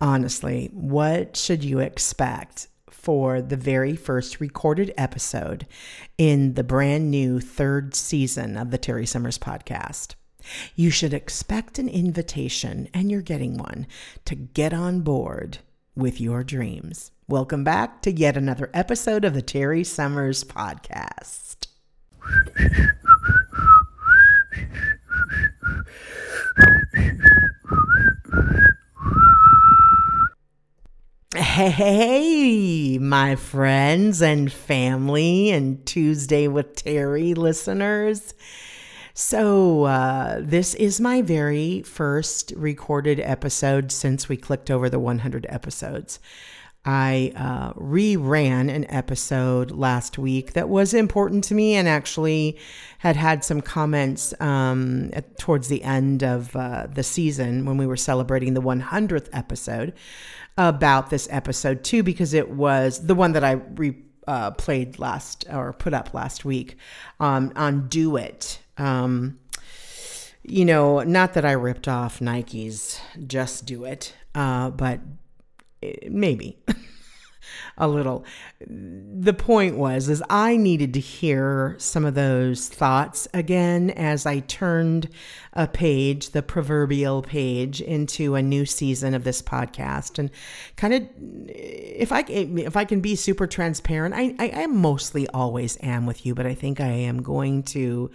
honestly, what should you expect for the very first recorded episode in the brand new third season of the Terry Summers podcast? You should expect an invitation, and you're getting one, to get on board with your dreams. Welcome back to yet another episode of the Terry Summers podcast. Hey, my friends and family, and Tuesday with Terry listeners. So, uh, this is my very first recorded episode since we clicked over the 100 episodes. I uh, reran an episode last week that was important to me and actually had had some comments um, at, towards the end of uh, the season when we were celebrating the 100th episode about this episode too, because it was the one that I re, uh, played last or put up last week um, on Do It. Um, you know, not that I ripped off Nike's Just Do It, uh, but maybe a little. The point was is I needed to hear some of those thoughts again as I turned a page, the proverbial page, into a new season of this podcast, and kind of if I if I can be super transparent, I I, I mostly always am with you, but I think I am going to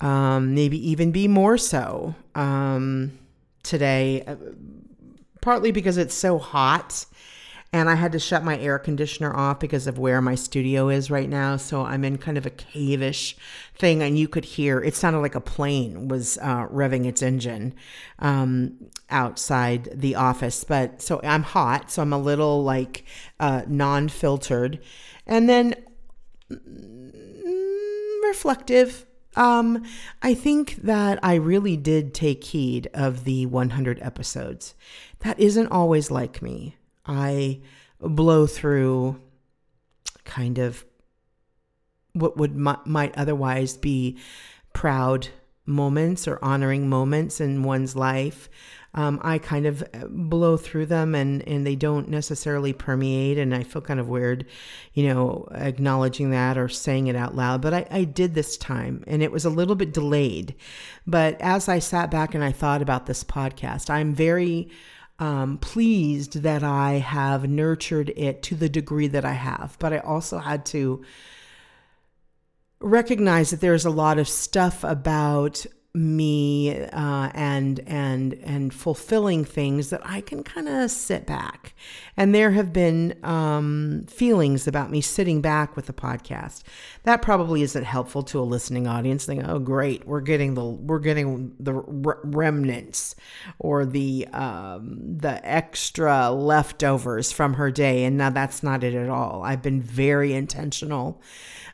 um, maybe even be more so um, today, uh, partly because it's so hot and I had to shut my air conditioner off because of where my studio is right now. So I'm in kind of a cavish thing, and you could hear it sounded like a plane was uh, revving its engine um, outside the office. But so I'm hot, so I'm a little like uh, non filtered, and then mm, reflective um, I think that I really did take heed of the 100 episodes. That isn't always like me. I blow through kind of what would might otherwise be proud moments or honoring moments in one's life. Um, I kind of uh, blow through them and, and they don't necessarily permeate. And I feel kind of weird, you know, acknowledging that or saying it out loud. But I, I did this time and it was a little bit delayed. But as I sat back and I thought about this podcast, I'm very um, pleased that I have nurtured it to the degree that I have. But I also had to recognize that there's a lot of stuff about me uh, and and and fulfilling things that I can kind of sit back. And there have been um, feelings about me sitting back with the podcast. That probably isn't helpful to a listening audience. Thinking, "Oh, great, we're getting the we're getting the remnants or the um, the extra leftovers from her day." And now that's not it at all. I've been very intentional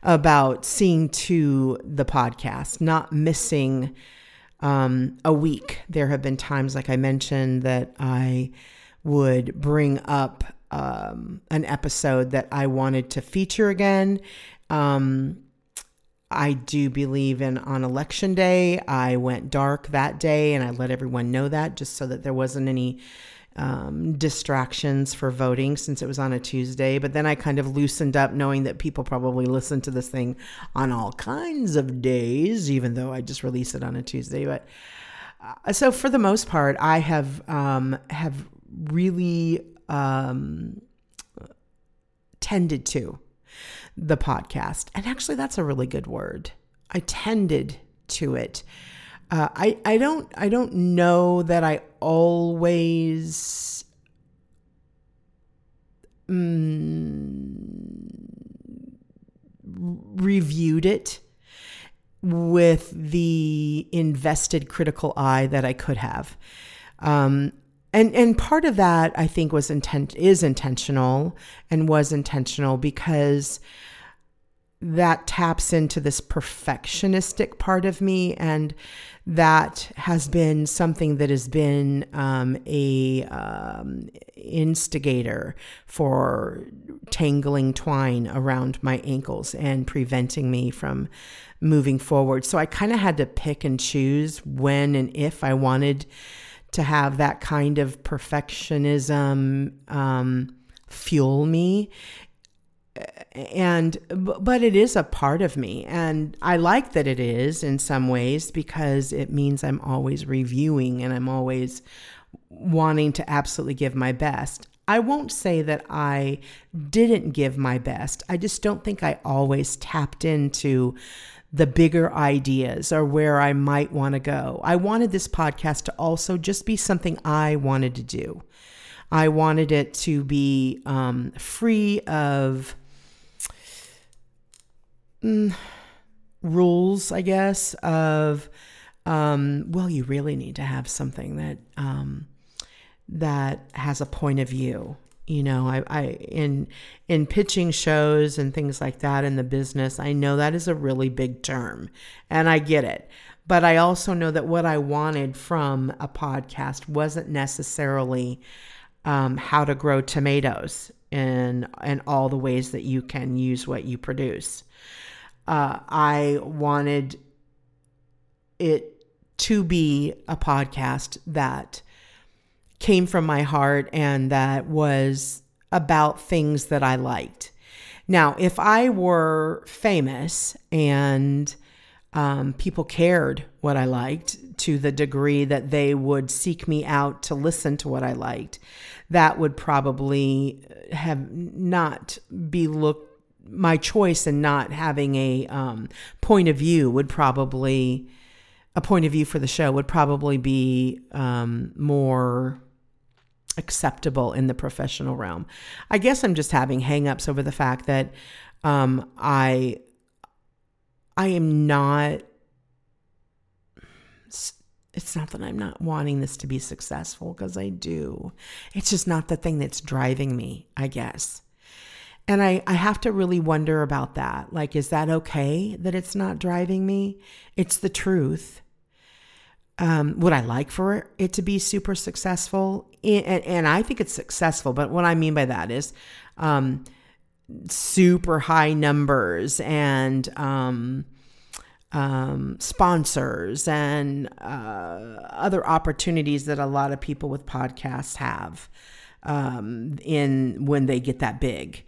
about seeing to the podcast, not missing um, a week. There have been times, like I mentioned, that I would bring up um, an episode that I wanted to feature again. Um, I do believe in on election day. I went dark that day and I let everyone know that just so that there wasn't any um, distractions for voting since it was on a Tuesday. But then I kind of loosened up knowing that people probably listen to this thing on all kinds of days, even though I just released it on a Tuesday. But uh, so for the most part, I have um, have really um, tended to the podcast, and actually, that's a really good word. I tended to it. Uh, I I don't I don't know that I always mm, reviewed it with the invested critical eye that I could have. Um, and and part of that I think was intent is intentional and was intentional because that taps into this perfectionistic part of me and that has been something that has been um, a um, instigator for tangling twine around my ankles and preventing me from moving forward. So i kind of had to pick and choose when and if i wanted to have that kind of perfectionism um, fuel me and but it is a part of me and i like that it is in some ways because it means i'm always reviewing and i'm always wanting to absolutely give my best. I won't say that i didn't give my best. I just don't think i always tapped into the bigger ideas or where i might want to go. I wanted this podcast to also just be something i wanted to do. I wanted it to be um, free of mm, rules, I guess, of um, well, you really need to have something that um, that has a point of view. You know, I, I in in pitching shows and things like that in the business, I know that is a really big term, and I get it. But I also know that what I wanted from a podcast wasn't necessarily um, how to grow tomatoes in in all the ways that you can use what you produce uh, I wanted it to be a podcast that came from my heart and that was about things that I liked. Now, if I were famous and um, people cared what I liked to the degree that they would seek me out to listen to what I liked, that would probably have not be looked my choice in not having a um, point of view would probably a point of view for the show would probably be um, more acceptable in the professional realm. I guess I'm just having hangups over the fact that um, I I am not. It's not that I'm not wanting this to be successful because I do. It's just not the thing that's driving me, I guess. And I, I have to really wonder about that. Like, is that okay that it's not driving me? It's the truth. Um, would I like for it to be super successful? And, and I think it's successful, but what I mean by that is um, super high numbers and um, um, sponsors and uh, other opportunities that a lot of people with podcasts have um, in when they get that big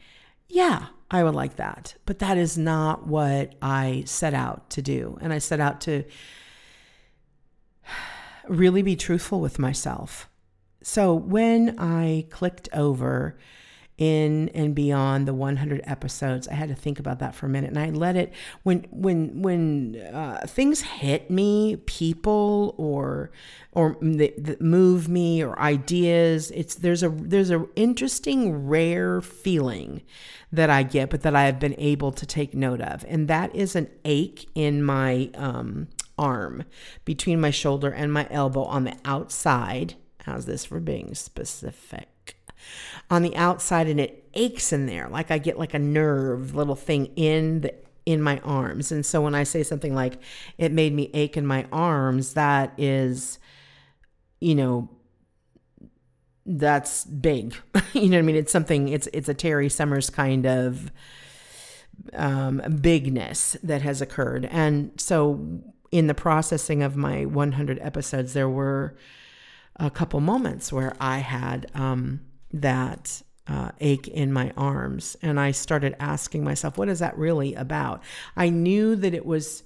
yeah, I would like that. But that is not what I set out to do. And I set out to really be truthful with myself. So when I clicked over in and beyond the 100 episodes. I had to think about that for a minute and i let it when when when uh, things hit me people or or that, move me or ideas it's there's a there's a interesting rare feeling that i get but that i have been able to take note of and that is an ache in my um, arm between my shoulder and my elbow on the outside. How's this for being specific on the outside and it aches in there. Like i get like a nerve little thing in the in my arms. And so when i say something like it made me ache in my arms that is you know that's big. You know what i mean? It's something it's it's a terry summers kind of um, bigness that has occurred. And so in the processing of my 100 episodes there were a couple moments where i had um, that uh, ache in my arms. And I started asking myself, what is that really about? I knew that it was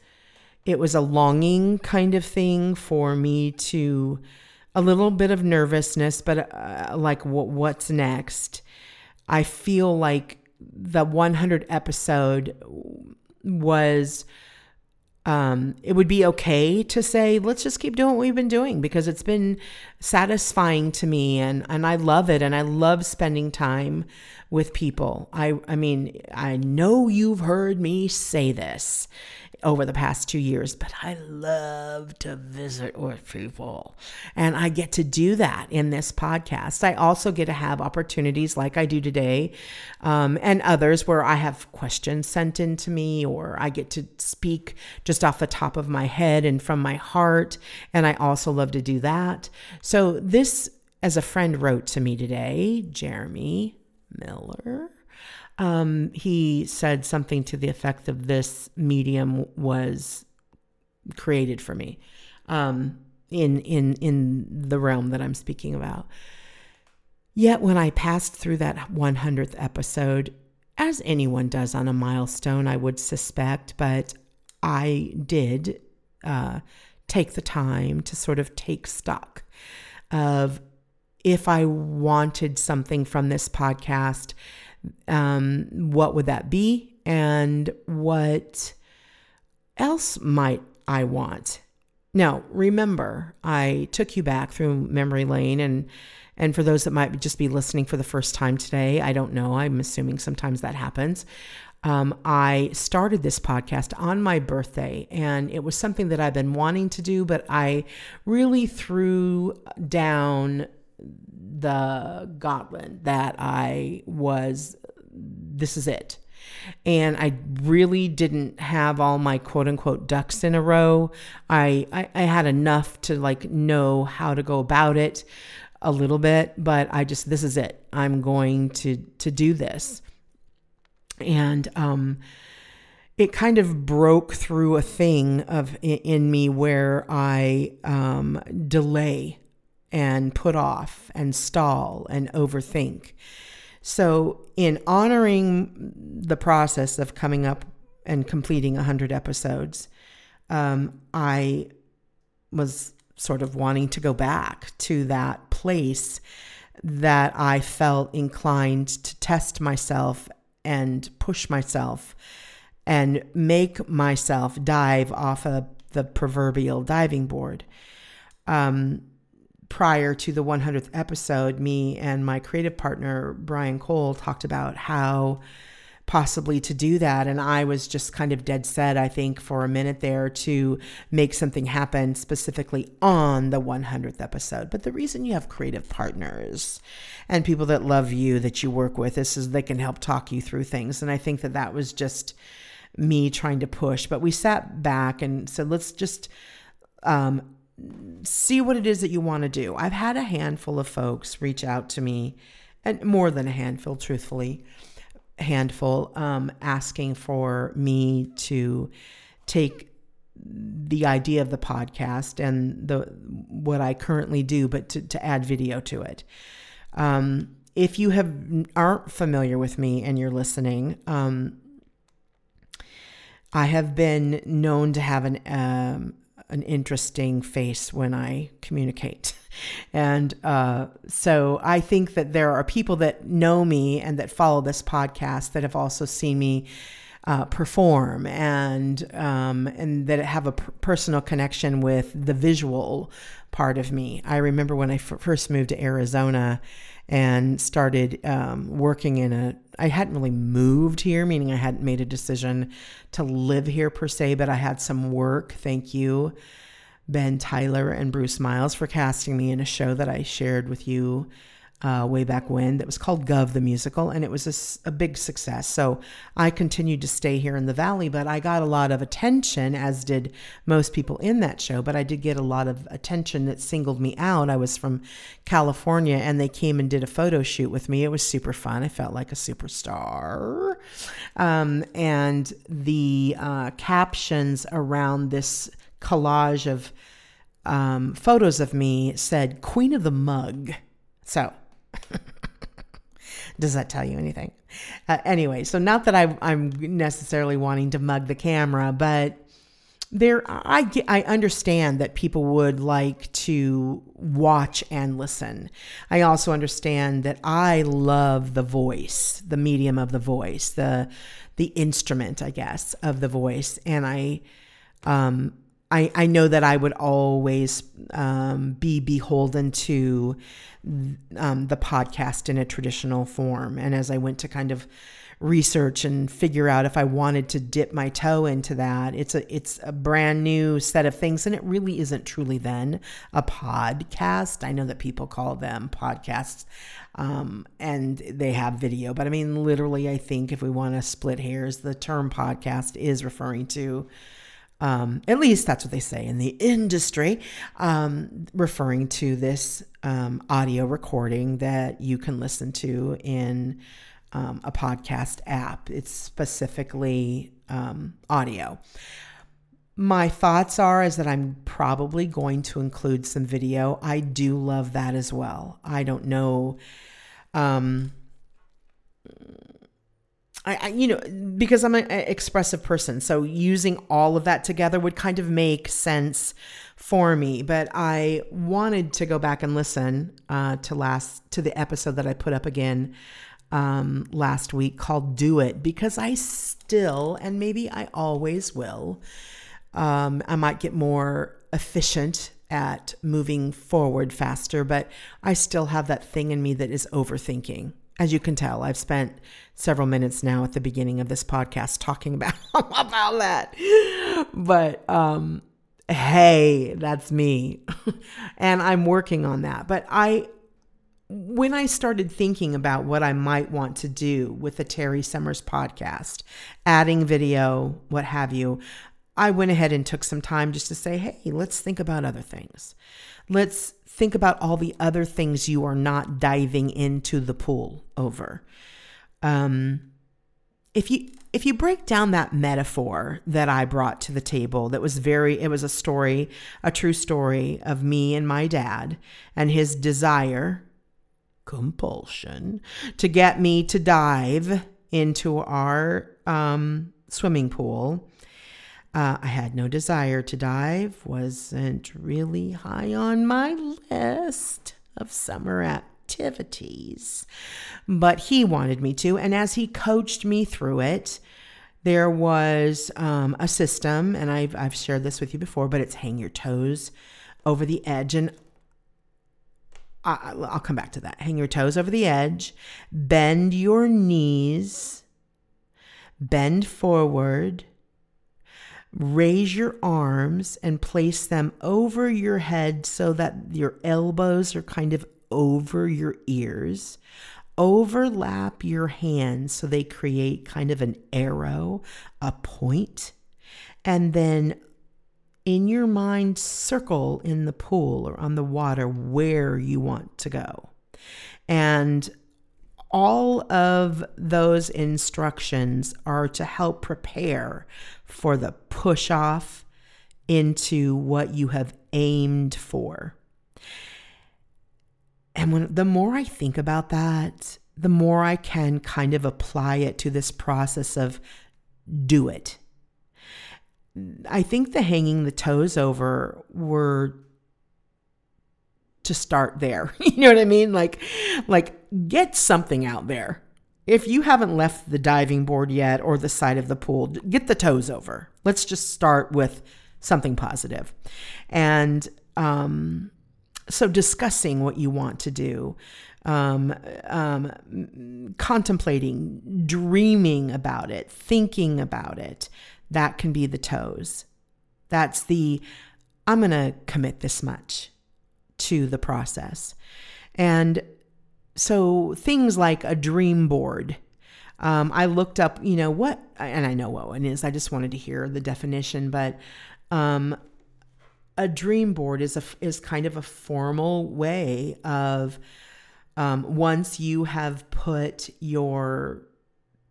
it was a longing kind of thing for me to a little bit of nervousness, but uh, like what, what's next? I feel like the 100 episode was um, it would be okay to say, let's just keep doing what we've been doing because it's been satisfying to me and, and I love it. And I love spending time with people. I, I mean, I know you've heard me say this over the past two years, but I love to visit with people. And I get to do that in this podcast. I also get to have opportunities like I do today um, and others where I have questions sent in to me or I get to speak just off the top of my head and from my heart. And I also love to do that. So, this, as a friend wrote to me today, Jeremy Miller um, he said something to the effect of this medium was created for me. Um, in in in the realm that I'm speaking about. Yet when I passed through that 100th episode, as anyone does on a milestone, I would suspect, but I did uh, take the time to sort of take stock of if I wanted something from this podcast, um, what would that be? And what else might I want? Now, remember, I took you back through memory lane and and for those that might just be listening for the first time today, I don't know. I'm assuming sometimes that happens. Um, I started this podcast on my birthday, and it was something that I've been wanting to do, but I really threw down the gauntlet that I was, this is it. And I really didn't have all my quote unquote ducks in a row. I, I, I had enough to like know how to go about it a little bit, but I just, this is it. I'm going to, to do this. And, um, it kind of broke through a thing of in me where I um, delay and put off and stall and overthink. So, in honoring the process of coming up and completing 100 episodes, um, I was sort of wanting to go back to that place that I felt inclined to test myself and push myself and make myself dive off of the proverbial diving board. Um, prior to the 100th episode, me and my creative partner, Brian Cole, talked about how possibly to do that. And I was just kind of dead set, I think, for a minute there to make something happen specifically on the 100th episode. But the reason you have creative partners and people that love you that you work with is, is they can help talk you through things. And I think that that was just me trying to push. But we sat back and said, let's just um, see what it is that you want to do. I've had a handful of folks reach out to me, and more than a handful, truthfully, handful, um, asking for me to take the idea of the podcast and the what I currently do, but to, to add video to it. Um, if you have aren't familiar with me and you're listening, um, I have been known to have an um, an interesting face when I communicate. And uh, so I think that there are people that know me and that follow this podcast that have also seen me uh, perform and um, and that have a personal connection with the visual part of me. I remember when I f- first moved to Arizona and started um, working in a I hadn't really moved here, meaning I hadn't made a decision to live here per se, but I had some work. Thank you, Ben Tyler and Bruce Miles, for casting me in a show that I shared with you uh, way back when that was called Gov the Musical, and it was a, a, big success. So I continued to stay here in the Valley, but I got a lot of attention, as did most people in that show. But I did get a lot of attention that singled me out. I was from California, and they came and did a photo shoot with me. It was super fun. I felt like a superstar. Um, and the uh, captions around this collage of um, photos of me said Queen of the Mug. So Does that tell you anything? Uh, anyway, so not that I, I'm necessarily wanting to mug the camera, but there I I understand that people would like to watch and listen. I also understand that I love the voice, the medium of the voice, the the instrument, I guess, of the voice, and I um I, I know that I would always um, be beholden to um, the podcast in a traditional form. And as I went to kind of research and figure out if I wanted to dip my toe into that, it's a it's a brand new set of things, and it really isn't truly then a podcast. I know that people call them podcasts, um, and they have video, but I mean, literally, I think if we want to split hairs, the term podcast is referring to um, at least that's what they say in the industry, um, referring to this um, audio recording that you can listen to in um, a podcast app. It's specifically um, audio. my thoughts are is that I'm probably going to include some video. I do love that as well. I don't know. I, I, you know, because I'm an expressive person, so using all of that together would kind of make sense for me. But I wanted to go back and listen uh, to last to the episode that I put up again um, last week called "Do It" because I still, and maybe I always will, um, I might get more efficient at moving forward faster, but I still have that thing in me that is overthinking. As you can tell, I've spent several minutes now at the beginning of this podcast talking about about that. But um hey, that's me. and I'm working on that. But I when I started thinking about what I might want to do with the Terry Summers podcast, adding video, what have you, I went ahead and took some time just to say, hey, let's think about other things. Let's think about all the other things you are not diving into the pool over. Um, if you if you break down that metaphor that I brought to the table, that was very it was a story, a true story of me and my dad and his desire, compulsion, to get me to dive into our um, swimming pool uh, I had no desire to dive, wasn't really high on my list of summer activities, but he wanted me to. And as he coached me through it, there was um, a system, and I've, I've shared this with you before, but it's hang your toes over the edge. And I, I'll come back to that. Hang your toes over the edge, bend your knees, bend forward Raise your arms and place them over your head so that your elbows are kind of over your ears. Overlap your hands so they create kind of an arrow, a point, and then in your mind, circle in the pool or on the water where you want to go. And all of those instructions are to help prepare for the push off into what you have aimed for. And when the more I think about that, the more I can kind of apply it to this process of do it. I think the hanging the toes over were to start there. you know what I mean? Like like get something out there. If you haven't left the diving board yet or the side of the pool, get the toes over. Let's just start with something positive. And um, so discussing what you want to do, um, um, contemplating, dreaming about it, thinking about it, that can be the toes. That's the, I'm going to commit this much to the process. And so things like a dream board. Um, I looked up, you know, what, and I know what one is. I just wanted to hear the definition, but um, a dream board is a is kind of a formal way of um, once you have put your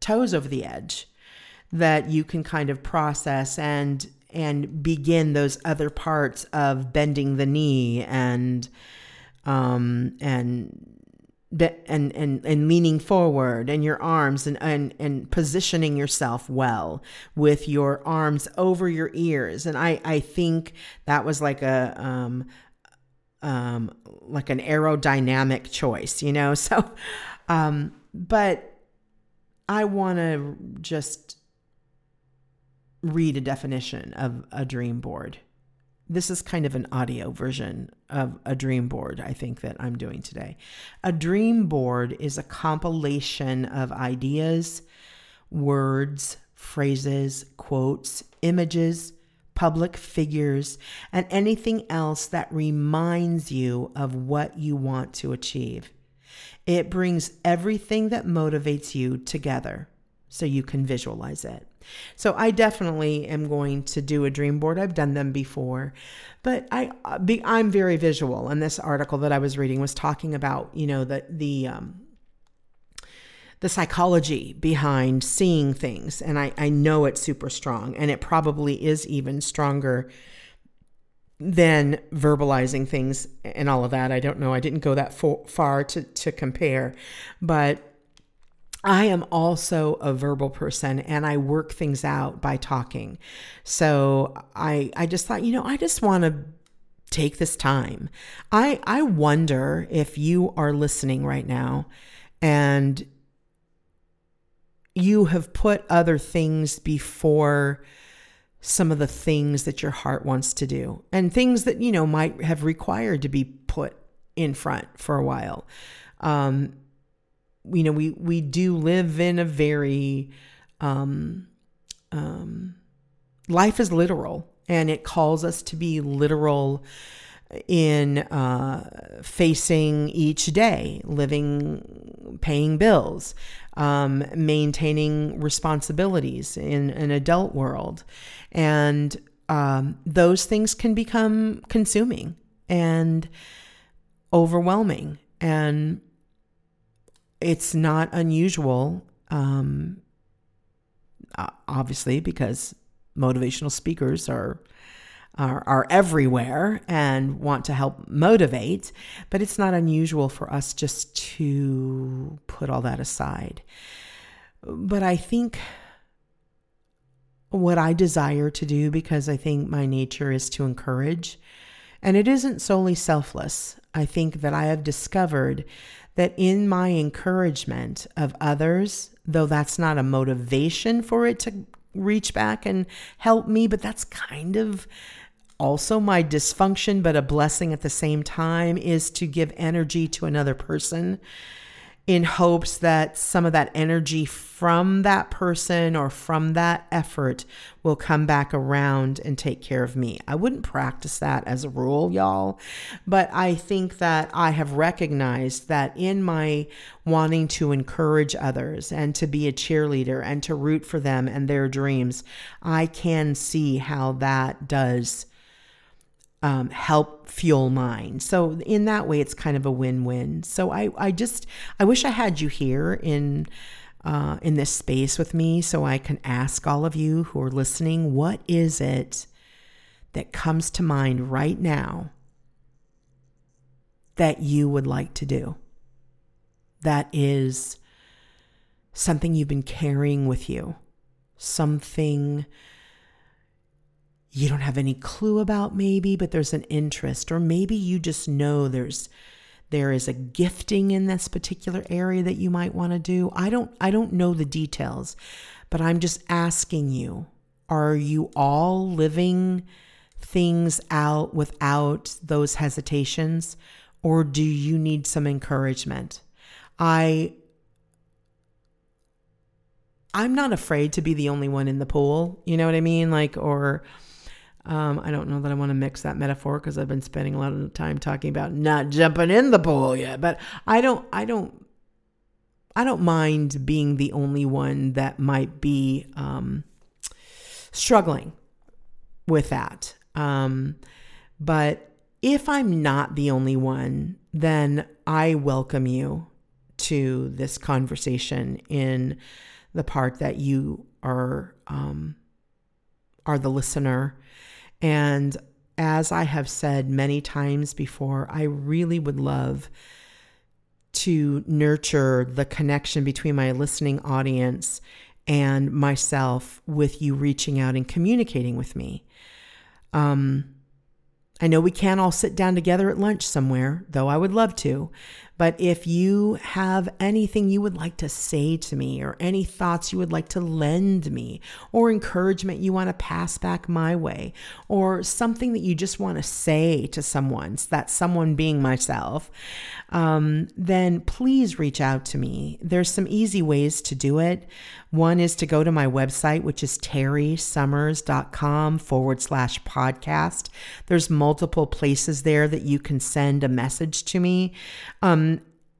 toes over the edge, that you can kind of process and and begin those other parts of bending the knee and um and and and and leaning forward and your arms and and and positioning yourself well with your arms over your ears and i i think that was like a um um like an aerodynamic choice you know so um but i want to just read a definition of a dream board. This is kind of an audio version of a dream board, I think, that I'm doing today. A dream board is a compilation of ideas, words, phrases, quotes, images, public figures, and anything else that reminds you of what you want to achieve. It brings everything that motivates you together so you can visualize it. So I definitely am going to do a dream board. I've done them before, but I uh, I'm very visual. And this article that I was reading was talking about you know the the um, the psychology behind seeing things. And I, I know it's super strong, and it probably is even stronger than verbalizing things and all of that. I don't know. I didn't go that far to, to compare, but I am also a verbal person and I work things out by talking. So I I just thought, you know, I just want to take this time. I I wonder if you are listening right now and you have put other things before some of the things that your heart wants to do and things that you know might have required to be put in front for a while um, you know we we do live in a very um, um, life is literal and it calls us to be literal in uh, facing each day, living, paying bills, um, maintaining responsibilities in an adult world. And um, those things can become consuming and overwhelming. And it's not unusual, um, obviously, because motivational speakers are are, are everywhere and want to help motivate, but it's not unusual for us just to put all that aside. But I think what I desire to do, because I think my nature is to encourage, and it isn't solely selfless. I think that I have discovered that in my encouragement of others, though that's not a motivation for it to reach back and help me, but that's kind of also my dysfunction, but a blessing at the same time, is to give energy to another person in hopes that some of that energy from that person or from that effort will come back around and take care of me. I wouldn't practice that as a rule, y'all, but I think that I have recognized that in my wanting to encourage others and to be a cheerleader and to root for them and their dreams, I can see how that does um, help fuel mine. So in that way, it's kind of a win-win. So I, I just, I wish I had you here in, uh, in this space with me, so I can ask all of you who are listening, what is it that comes to mind right now that you would like to do? That is something you've been carrying with you, something you don't have any clue about maybe but there's an interest or maybe you just know there's there is a gifting in this particular area that you might want to do. I don't i don't know the details but i'm just asking you are you all living things out without those hesitations or do you need some encouragement? I i'm not afraid to be the only one in the pool you know what i mean? Like or um, I don't know that I want to mix that metaphor because I've been spending a lot of time talking about not jumping in the pool yet. But I don't, I don't, I don't mind being the only one that might be um, struggling with that. Um, but if I'm not the only one, then I welcome you to this conversation in the part that you are um, are the listener and as I have said many times before, I really would love to nurture the connection between my listening audience and myself with you reaching out and communicating with me. Um, I know we can't all sit down together at lunch somewhere, though I would love to. But if you have anything you would like to say to me, or any thoughts you would like to lend me, or encouragement you want to pass back my way, or something that you just want to say to someone, so that someone being myself, um, then please reach out to me. There's some easy ways to do it. One is to go to my website, which is terrysummers.com forward slash podcast. There's multiple places there that you can send a message to me. Um,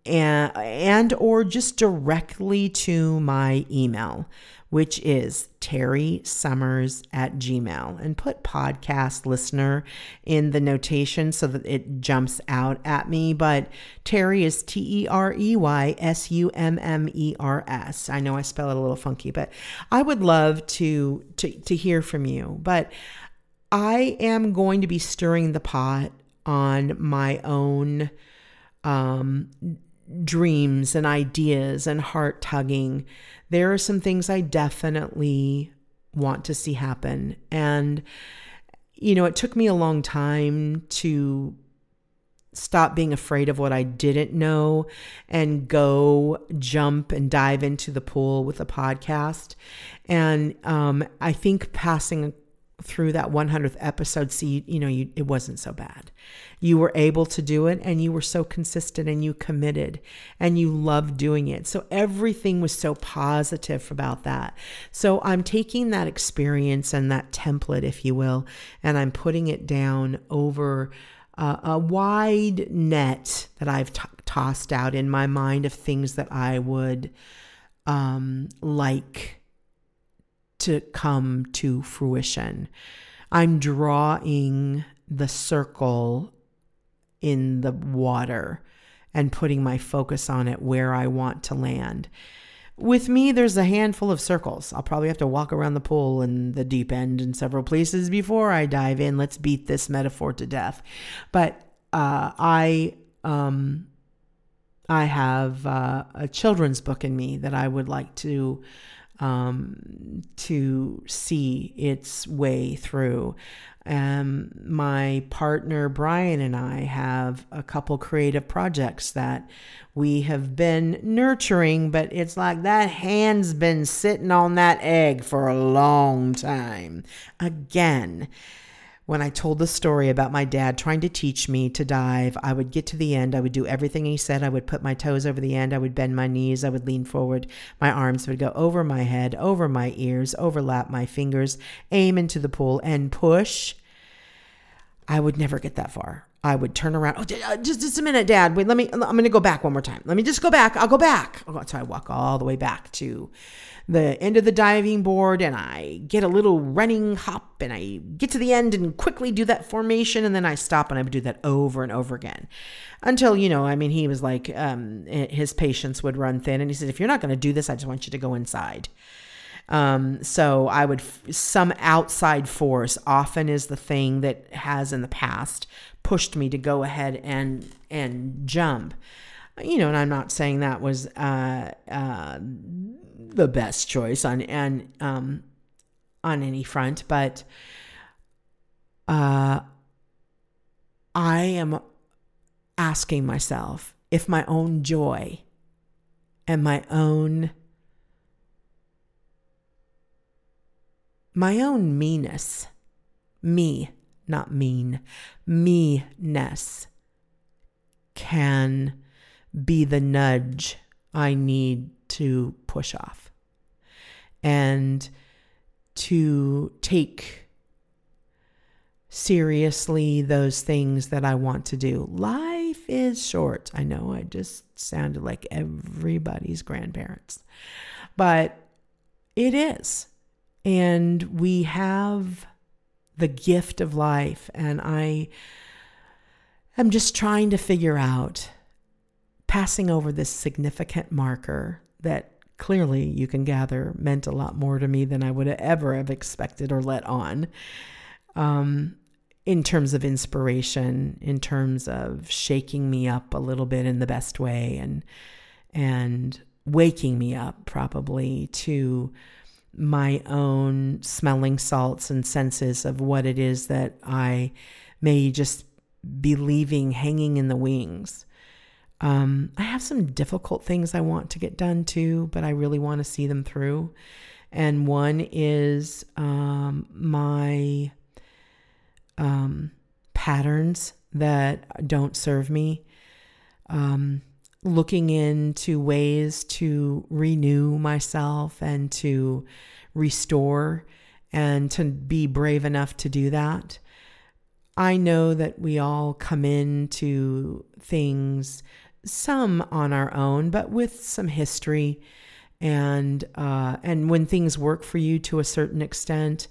and, and or just directly to my email which is Terry Summers at Gmail, and put podcast listener in the notation so that it jumps out at me. But Terry is T E R E Y S U M M E R S. I know I spell it a little funky, but I would love to, to, to hear from you. But I am going to be stirring the pot on my own um, dreams and ideas and heart tugging there are some things I definitely want to see happen. And, you know, it took me a long time to stop being afraid of what I didn't know and go jump and dive into the pool with a podcast. And um, I think passing through that 100th episode see you know you, it wasn't so bad. You were able to do it and you were so consistent and you committed and you loved doing it. So everything was so positive about that. So i'm taking that experience and that template if you will and i'm putting it down over uh, a wide net that i've t- tossed out in my mind of things that i would um, like to come to fruition. I'm drawing the circle in the water and putting my focus on it where I want to land. With me, there's a handful of circles. I'll probably have to walk around the pool and the deep end in several places before I dive in. Let's beat this metaphor to death. But uh, I um, I have uh, a children's book in me that I would like to um, to see its way through. Um, my partner Brian and I have a couple creative projects that we have been nurturing, but it's like that hand's been sitting on that egg for a long time. Again, when I told the story about my dad trying to teach me to dive, I would get to the end. I would do everything he said. I would put my toes over the end. I would bend my knees. I would lean forward. My arms would go over my head, over my ears, overlap my fingers, aim into the pool, and push. I would never get that far. I would turn around. Oh, uh, just, just a minute, Dad. Wait, let me. I'm going to go back one more time. Let me just go back. I'll go back. So I walk all the way back to the end of the diving board and I get a little running hop and I get to the end and quickly do that formation and then I stop and I would do that over and over again until you know I mean he was like um, his patience would run thin and he said if you're not going to do this I just want you to go inside. Um, so I would some outside force often is the thing that has in the past pushed me to go ahead and and jump you know, and I'm not saying that was uh, uh, the best choice on and um, on any front, but uh, I am asking myself if my own joy and my own my own meanness, me, not mean, meanness can be the nudge I need to push off and to take seriously those things that I want to do. Life is short. I know I just sounded like everybody's grandparents, but it is. And we have the gift of life. And I am just trying to figure out passing over this significant marker that clearly you can gather meant a lot more to me than I would ever have expected or let on. Um, in terms of inspiration, in terms of shaking me up a little bit in the best way and and waking me up probably to my own smelling salts and senses of what it is that I may just be leaving hanging in the wings. Um, I have some difficult things I want to get done too, but I really want to see them through. And one is um, my um, patterns that don't serve me. Um, looking into ways to renew myself and to restore and to be brave enough to do that. I know that we all come into things some on our own, but with some history. And uh, and when things work for you to a certain extent,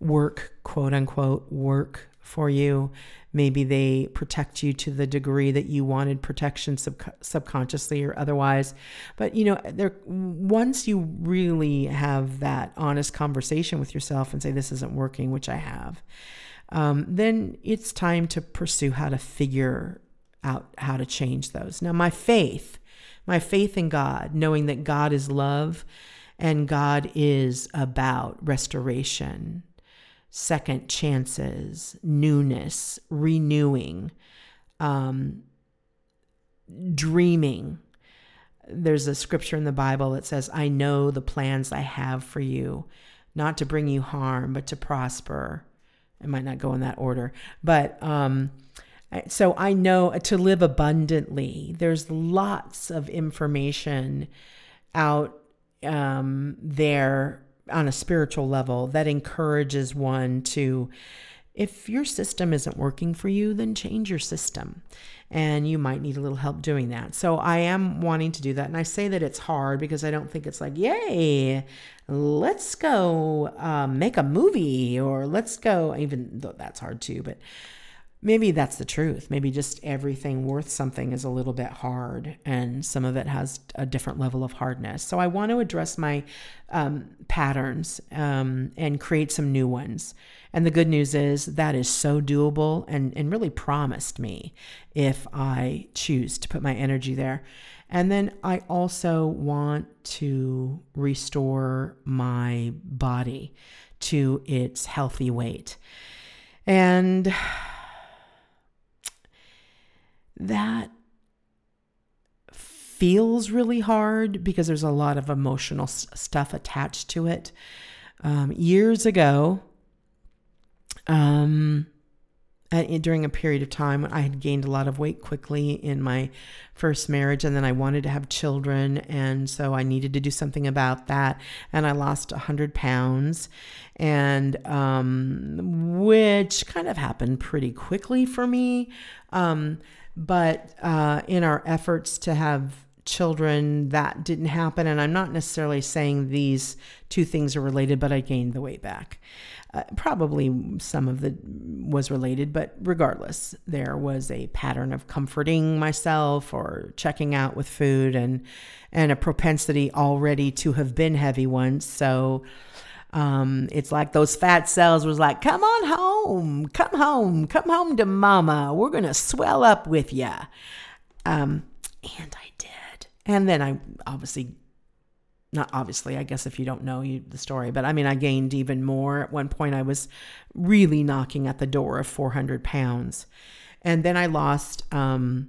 work quote unquote work for you. Maybe they protect you to the degree that you wanted protection sub- subconsciously or otherwise. But you know, there once you really have that honest conversation with yourself and say this isn't working, which I have, um, then it's time to pursue how to figure out how to change those. Now, my faith, my faith in God, knowing that God is love and God is about restoration, second chances, newness, renewing, um, dreaming. There's a scripture in the Bible that says, I know the plans I have for you, not to bring you harm, but to prosper. It might not go in that order, but um, so I know to live abundantly. There's lots of information out um, there on a spiritual level that encourages one to if your system isn't working for you, then change your system. And you might need a little help doing that. So I am wanting to do that. And I say that it's hard because I don't think it's like, yay, let's go um, make a movie or let's go, even though that's hard too. But maybe that's the truth. Maybe just everything worth something is a little bit hard, and some of it has a different level of hardness. So I want to address my um, patterns um, and create some new ones. And the good news is that is so doable and, and really promised me if I choose to put my energy there. And then I also want to restore my body to its healthy weight. And that feels really hard because there's a lot of emotional stuff attached to it. Um, years ago, um, during a period of time I had gained a lot of weight quickly in my first marriage, and then I wanted to have children, and so I needed to do something about that, and I lost 100 pounds, and um, which kind of happened pretty quickly for me. Um, but uh, in our efforts to have children, that didn't happen. And I'm not necessarily saying these two things are related, but I gained the weight back. Uh, probably some of the was related, but regardless, there was a pattern of comforting myself or checking out with food and and a propensity already to have been heavy once. So um, it's like those fat cells was like, come on home, come home, come home to mama. We're going to swell up with you. Um, and I did. And then I obviously, not obviously, I guess if you don't know you, the story, but I mean, I gained even more. At one point, I was really knocking at the door of 400 pounds. And then I lost um,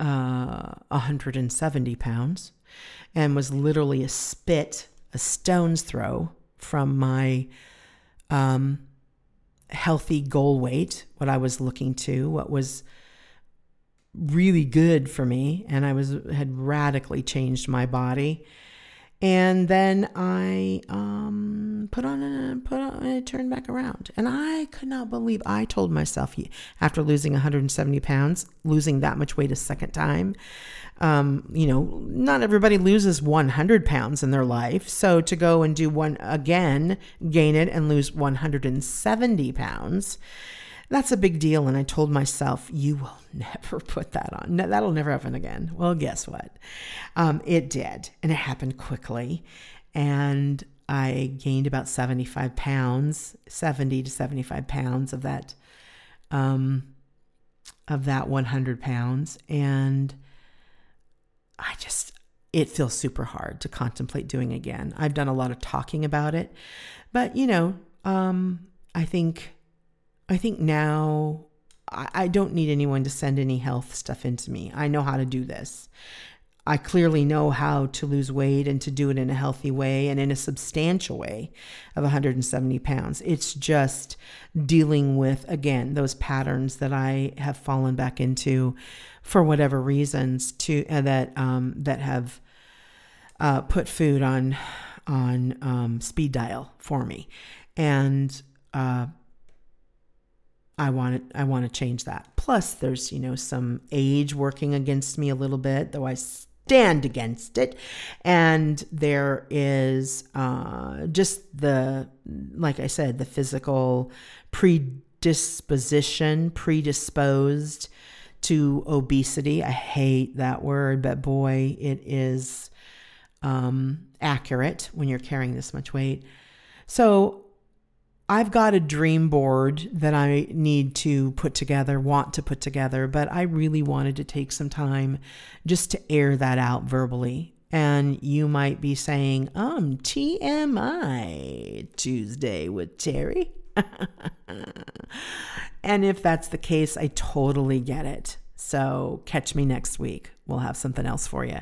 uh, 170 pounds and was literally a spit a stone's throw from my um, healthy goal weight, what I was looking to, what was really good for me, and I was had radically changed my body. And then I um, put on a put on it turned back around, and I could not believe. I told myself after losing 170 pounds, losing that much weight a second time, um, you know, not everybody loses 100 pounds in their life. So to go and do one again, gain it and lose 170 pounds, that's a big deal. And I told myself, you will never put that on. No, that'll never happen again. Well, guess what? Um, it did. And it happened quickly. And I gained about 75 pounds, 70 to 75 pounds of that, um, of that 100 pounds. And I just, it feels super hard to contemplate doing again. I've done a lot of talking about it, but you know, um, I think, I think now I, I don't need anyone to send any health stuff into me. I know how to do this. I clearly know how to lose weight and to do it in a healthy way and in a substantial way of 170 pounds. It's just dealing with, again, those patterns that I have fallen back into for whatever reasons to uh, that um, that have uh, put food on on um, speed dial for me, and uh, I want to, I want to change that. Plus, there's you know some age working against me a little bit, though I stand against it. And there is uh, just the, like I said, the physical predisposition, predisposed to obesity. I hate that word, but boy, it is um, accurate when you're carrying this much weight. So I've got a dream board that I need to put together, want to put together, but I really wanted to take some time just to air that out verbally. And you might be saying, um, TMI Tuesday with Terry. and if that's the case, I totally get it. So catch me next week. We'll have something else for you.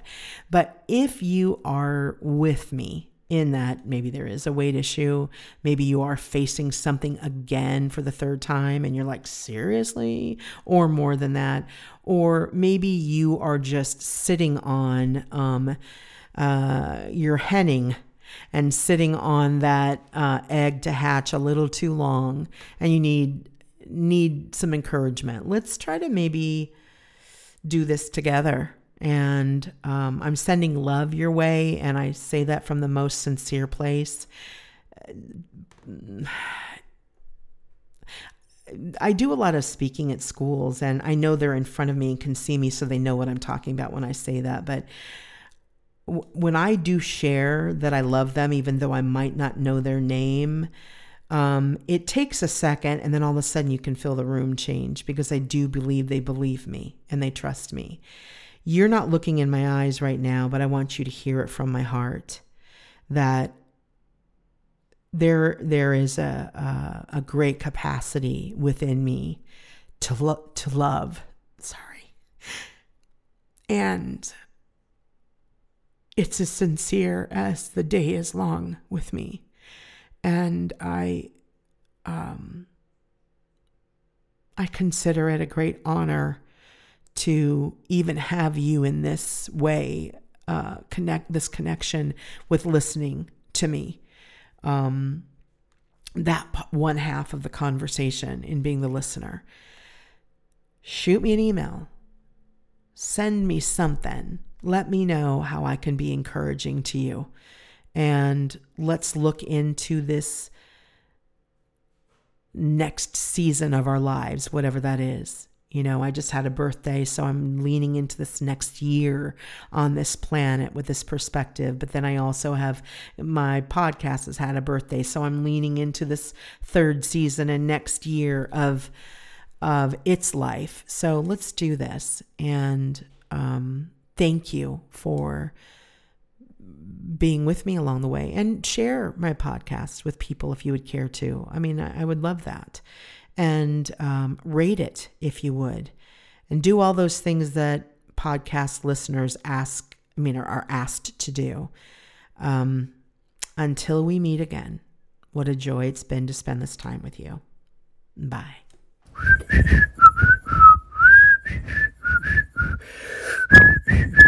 But if you are with me in that maybe there is a weight issue. Maybe you are facing something again for the third time and you're like, seriously? Or more than that. Or maybe you are just sitting on um, uh, your henning and sitting on that uh, egg to hatch a little too long and you need need some encouragement. Let's try to maybe do this together and um, I'm sending love your way, and I say that from the most sincere place. I do a lot of speaking at schools, and I know they're in front of me and can see me, so they know what I'm talking about when I say that. But when I do share that I love them, even though I might not know their name, um, it takes a second, and then all of a sudden you can feel the room change because I do believe they believe me and they trust me. You're not looking in my eyes right now, but I want you to hear it from my heart that there there is a a, a great capacity within me to lo- to love. Sorry. And it's as sincere as the day is long with me. And I um I consider it a great honor to even have you in this way uh, connect this connection with listening to me. Um, that one half of the conversation in being the listener. Shoot me an email. Send me something. Let me know how I can be encouraging to you. And let's look into this next season of our lives, whatever that is. You know, I just had a birthday, so I'm leaning into this next year on this planet with this perspective. But then I also have my podcast has had a birthday, so I'm leaning into this third season and next year of of its life. So let's do this. And um, thank you for being with me along the way and share my podcast with people if you would care to. I mean, I, I would love that and um, rate it if you would, and do all those things that podcast listeners ask. I mean, are, asked to do. Um, until we meet again, what a joy it's been to spend this time with you. Bye.